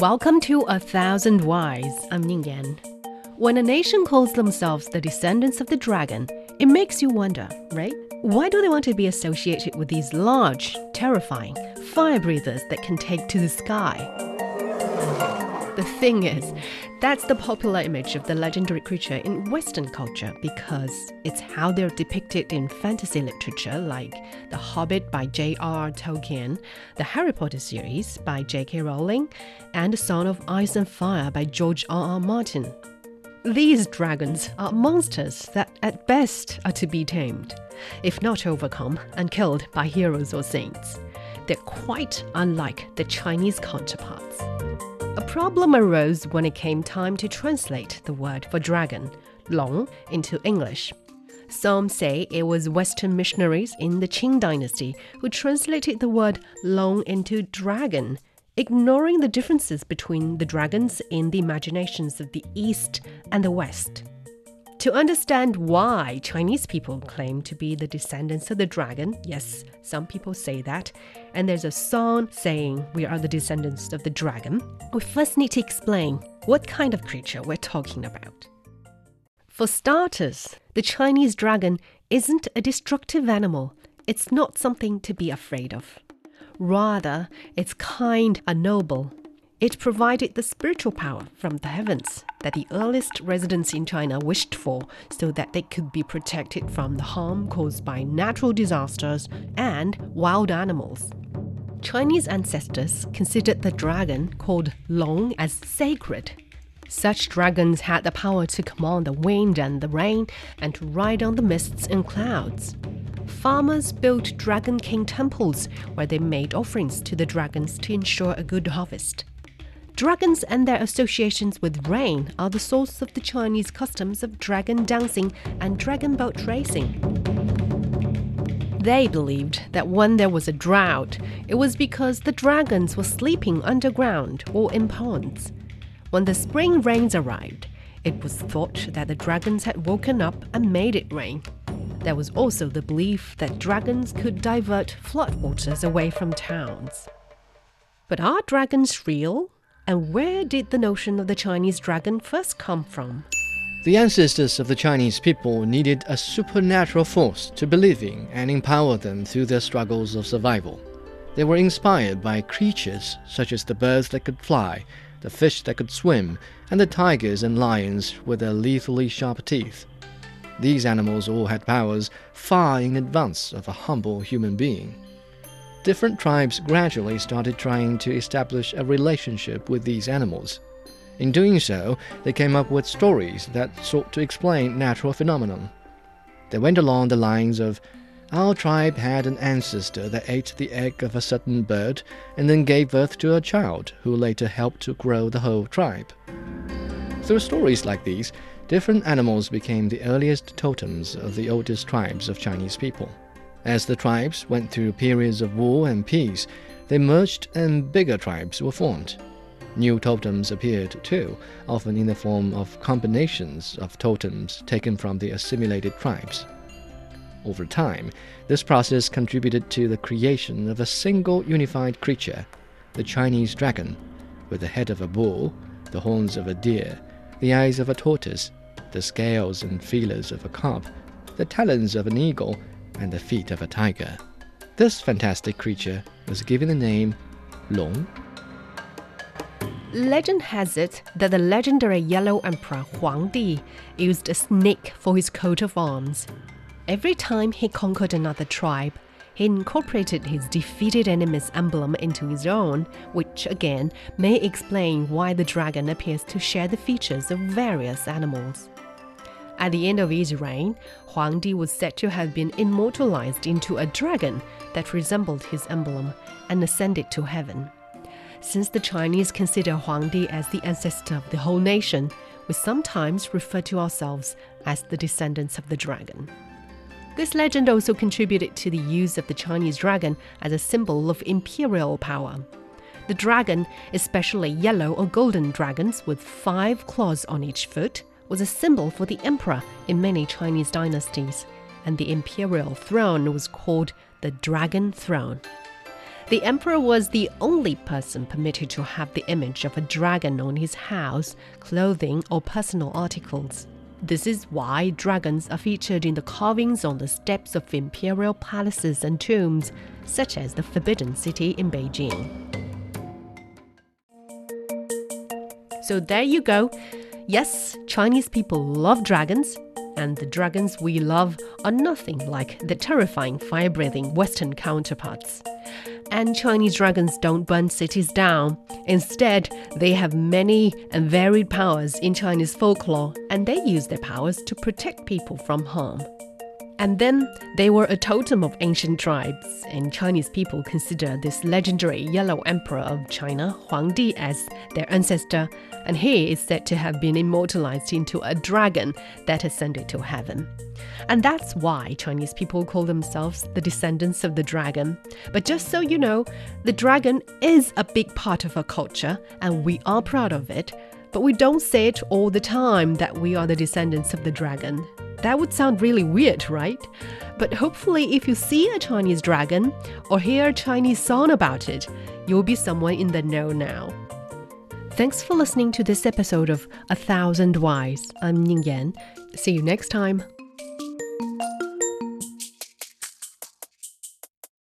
Welcome to A Thousand Whys. I'm Ning Yan. When a nation calls themselves the descendants of the dragon, it makes you wonder, right? Why do they want to be associated with these large, terrifying fire breathers that can take to the sky? The thing is, that's the popular image of the legendary creature in Western culture because it's how they're depicted in fantasy literature like The Hobbit by J.R.R. Tolkien, the Harry Potter series by J.K. Rowling, and The Song of Ice and Fire by George R.R. Martin. These dragons are monsters that at best are to be tamed, if not overcome and killed by heroes or saints. They're quite unlike the Chinese counterparts. A problem arose when it came time to translate the word for dragon, long, into English. Some say it was Western missionaries in the Qing dynasty who translated the word long into dragon, ignoring the differences between the dragons in the imaginations of the East and the West. To understand why Chinese people claim to be the descendants of the dragon, yes, some people say that, and there's a song saying we are the descendants of the dragon, we first need to explain what kind of creature we're talking about. For starters, the Chinese dragon isn't a destructive animal. It's not something to be afraid of. Rather, it's kind and noble it provided the spiritual power from the heavens that the earliest residents in China wished for so that they could be protected from the harm caused by natural disasters and wild animals. Chinese ancestors considered the dragon called Long as sacred. Such dragons had the power to command the wind and the rain and to ride on the mists and clouds. Farmers built Dragon King temples where they made offerings to the dragons to ensure a good harvest. Dragons and their associations with rain are the source of the Chinese customs of dragon dancing and dragon boat racing. They believed that when there was a drought, it was because the dragons were sleeping underground or in ponds. When the spring rains arrived, it was thought that the dragons had woken up and made it rain. There was also the belief that dragons could divert floodwaters away from towns. But are dragons real? And where did the notion of the Chinese dragon first come from? The ancestors of the Chinese people needed a supernatural force to believe in and empower them through their struggles of survival. They were inspired by creatures such as the birds that could fly, the fish that could swim, and the tigers and lions with their lethally sharp teeth. These animals all had powers far in advance of a humble human being different tribes gradually started trying to establish a relationship with these animals. In doing so, they came up with stories that sought to explain natural phenomena. They went along the lines of Our tribe had an ancestor that ate the egg of a certain bird and then gave birth to a child who later helped to grow the whole tribe. Through stories like these, different animals became the earliest totems of the oldest tribes of Chinese people. As the tribes went through periods of war and peace, they merged and bigger tribes were formed. New totems appeared too, often in the form of combinations of totems taken from the assimilated tribes. Over time, this process contributed to the creation of a single unified creature, the Chinese dragon, with the head of a bull, the horns of a deer, the eyes of a tortoise, the scales and feelers of a carp, the talons of an eagle, and the feet of a tiger. This fantastic creature was given the name Long. Legend has it that the legendary Yellow Emperor Huang Di used a snake for his coat of arms. Every time he conquered another tribe, he incorporated his defeated enemy's emblem into his own, which again may explain why the dragon appears to share the features of various animals. At the end of his reign, Huang Di was said to have been immortalized into a dragon that resembled his emblem and ascended to heaven. Since the Chinese consider Huang Di as the ancestor of the whole nation, we sometimes refer to ourselves as the descendants of the dragon. This legend also contributed to the use of the Chinese dragon as a symbol of imperial power. The dragon, especially yellow or golden dragons with five claws on each foot, was a symbol for the emperor in many Chinese dynasties, and the imperial throne was called the Dragon Throne. The emperor was the only person permitted to have the image of a dragon on his house, clothing, or personal articles. This is why dragons are featured in the carvings on the steps of imperial palaces and tombs, such as the Forbidden City in Beijing. So there you go. Yes, Chinese people love dragons, and the dragons we love are nothing like the terrifying fire breathing Western counterparts. And Chinese dragons don't burn cities down. Instead, they have many and varied powers in Chinese folklore, and they use their powers to protect people from harm. And then they were a totem of ancient tribes, and Chinese people consider this legendary Yellow Emperor of China, Huang Di, as their ancestor, and he is said to have been immortalized into a dragon that ascended to heaven. And that's why Chinese people call themselves the descendants of the dragon. But just so you know, the dragon is a big part of our culture, and we are proud of it. But we don't say it all the time that we are the descendants of the dragon. That would sound really weird, right? But hopefully, if you see a Chinese dragon or hear a Chinese song about it, you'll be someone in the know now. Thanks for listening to this episode of A Thousand Whys. I'm Ning Yan. See you next time.